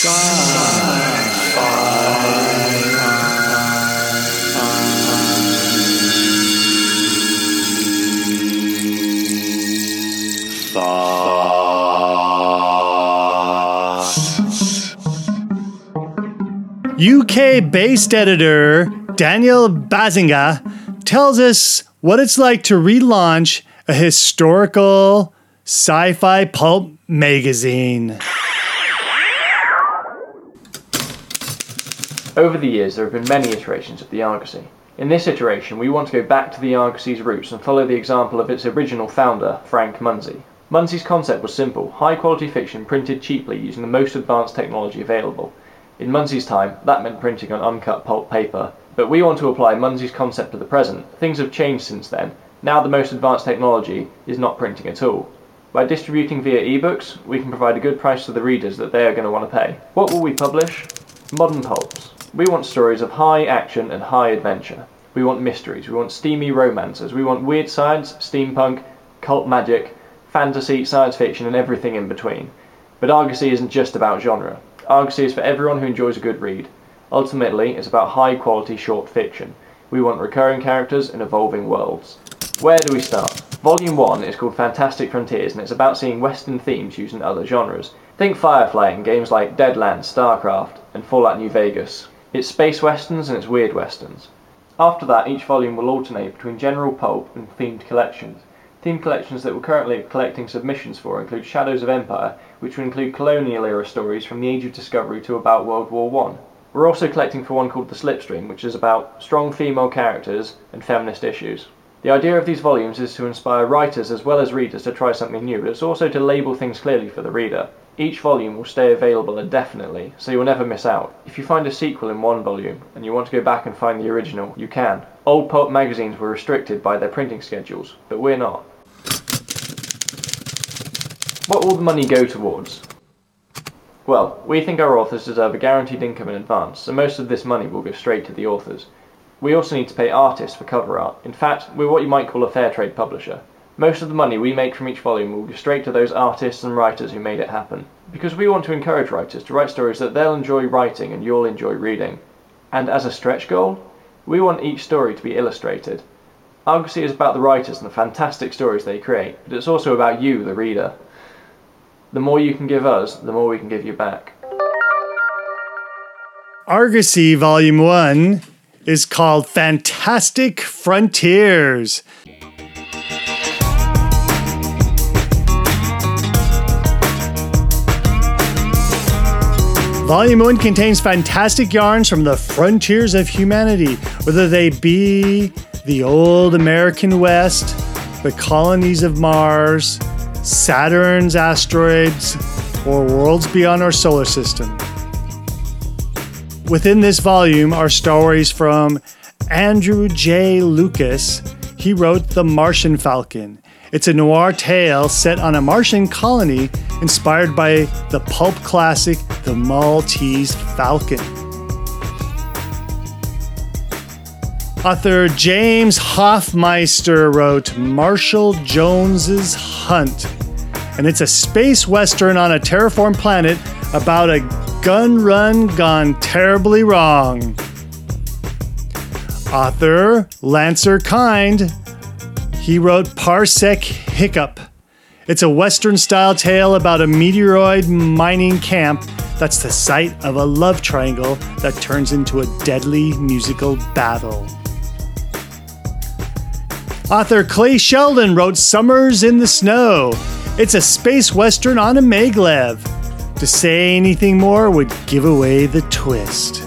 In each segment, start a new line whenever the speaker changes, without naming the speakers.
UK based editor Daniel Bazinga tells us what it's like to relaunch a historical sci fi pulp magazine.
Over the years, there have been many iterations of the Argosy. In this iteration, we want to go back to the Argosy's roots and follow the example of its original founder, Frank Munsey. Munsey's concept was simple high quality fiction printed cheaply using the most advanced technology available. In Munsey's time, that meant printing on uncut pulp paper. But we want to apply Munsey's concept to the present. Things have changed since then. Now the most advanced technology is not printing at all. By distributing via ebooks, we can provide a good price to the readers that they are going to want to pay. What will we publish? Modern pulps. We want stories of high action and high adventure. We want mysteries, we want steamy romances, we want weird science, steampunk, cult magic, fantasy, science fiction, and everything in between. But Argosy isn't just about genre. Argosy is for everyone who enjoys a good read. Ultimately, it's about high quality short fiction. We want recurring characters and evolving worlds. Where do we start? Volume 1 is called Fantastic Frontiers and it's about seeing Western themes used in other genres. Think Firefly in games like Deadlands, StarCraft, and Fallout New Vegas. It's space westerns and it's weird westerns. After that, each volume will alternate between general pulp and themed collections. Themed collections that we're currently collecting submissions for include Shadows of Empire, which will include colonial era stories from the Age of Discovery to about World War One. We're also collecting for one called The Slipstream, which is about strong female characters and feminist issues. The idea of these volumes is to inspire writers as well as readers to try something new, but it's also to label things clearly for the reader. Each volume will stay available indefinitely, so you will never miss out. If you find a sequel in one volume and you want to go back and find the original, you can. Old pulp magazines were restricted by their printing schedules, but we're not. What will the money go towards? Well, we think our authors deserve a guaranteed income in advance, so most of this money will go straight to the authors. We also need to pay artists for cover art. In fact, we're what you might call a fair trade publisher. Most of the money we make from each volume will go straight to those artists and writers who made it happen. Because we want to encourage writers to write stories that they'll enjoy writing and you'll enjoy reading. And as a stretch goal, we want each story to be illustrated. Argosy is about the writers and the fantastic stories they create, but it's also about you, the reader. The more you can give us, the more we can give you back.
Argosy Volume 1 is called Fantastic Frontiers. Volume 1 contains fantastic yarns from the frontiers of humanity, whether they be the old American West, the colonies of Mars, Saturn's asteroids, or worlds beyond our solar system. Within this volume are stories from Andrew J. Lucas. He wrote The Martian Falcon. It's a noir tale set on a Martian colony inspired by the pulp classic The Maltese Falcon. Author James Hoffmeister wrote Marshall Jones's Hunt, and it's a space western on a terraformed planet about a gun run gone terribly wrong. Author Lancer Kind, he wrote Parsec Hiccup. It's a Western style tale about a meteoroid mining camp that's the site of a love triangle that turns into a deadly musical battle. Author Clay Sheldon wrote Summers in the Snow. It's a space western on a maglev. To say anything more would give away the twist.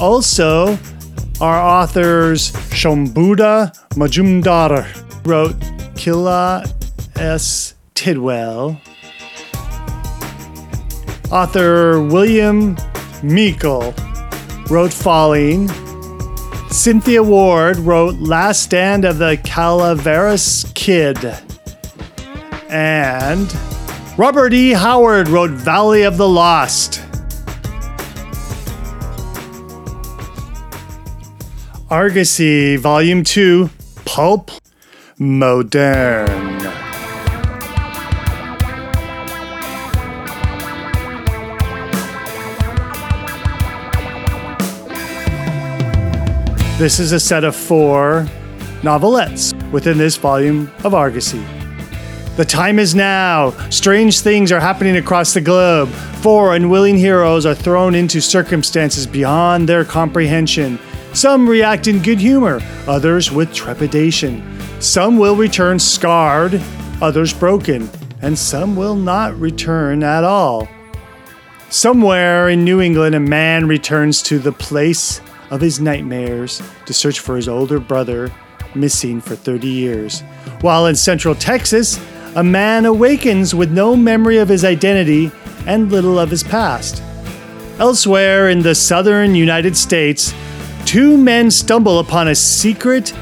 Also, our authors Shombuda Majumdar wrote Killa S. Tidwell. Author William Meikle wrote Falling. Cynthia Ward wrote Last Stand of the Calaveras Kid. And Robert E. Howard wrote Valley of the Lost. Argosy, Volume 2, Pulp Modern. This is a set of four novelettes within this volume of Argosy. The time is now. Strange things are happening across the globe. Four unwilling heroes are thrown into circumstances beyond their comprehension. Some react in good humor, others with trepidation. Some will return scarred, others broken, and some will not return at all. Somewhere in New England, a man returns to the place of his nightmares to search for his older brother, missing for 30 years. While in central Texas, a man awakens with no memory of his identity and little of his past. Elsewhere in the southern United States, two men stumble upon a secret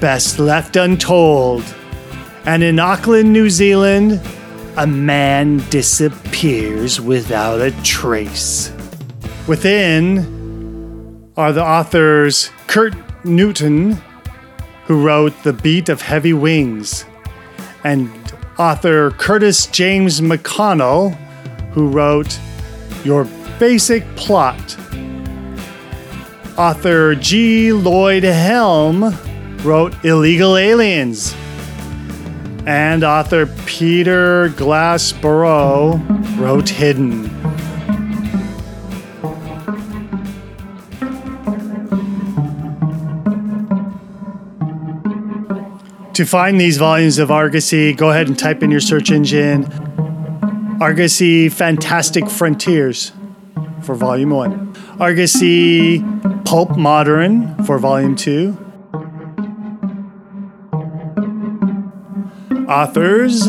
best left untold. And in Auckland, New Zealand, a man disappears without a trace. Within are the authors Kurt Newton, who wrote The Beat of Heavy Wings, and author Curtis James McConnell, who wrote Your Basic Plot. Author G. Lloyd Helm wrote Illegal Aliens. And author Peter Glassboro wrote Hidden. To find these volumes of Argosy, go ahead and type in your search engine Argosy Fantastic Frontiers for Volume 1, Argosy Pulp Modern for Volume 2. Authors.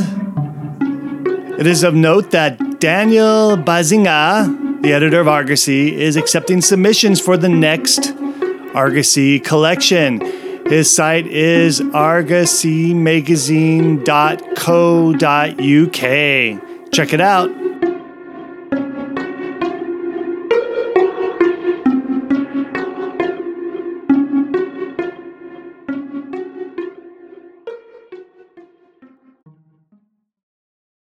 It is of note that Daniel Bazinga, the editor of Argosy, is accepting submissions for the next Argosy collection. His site is argosymagazine.co.uk. Check it out.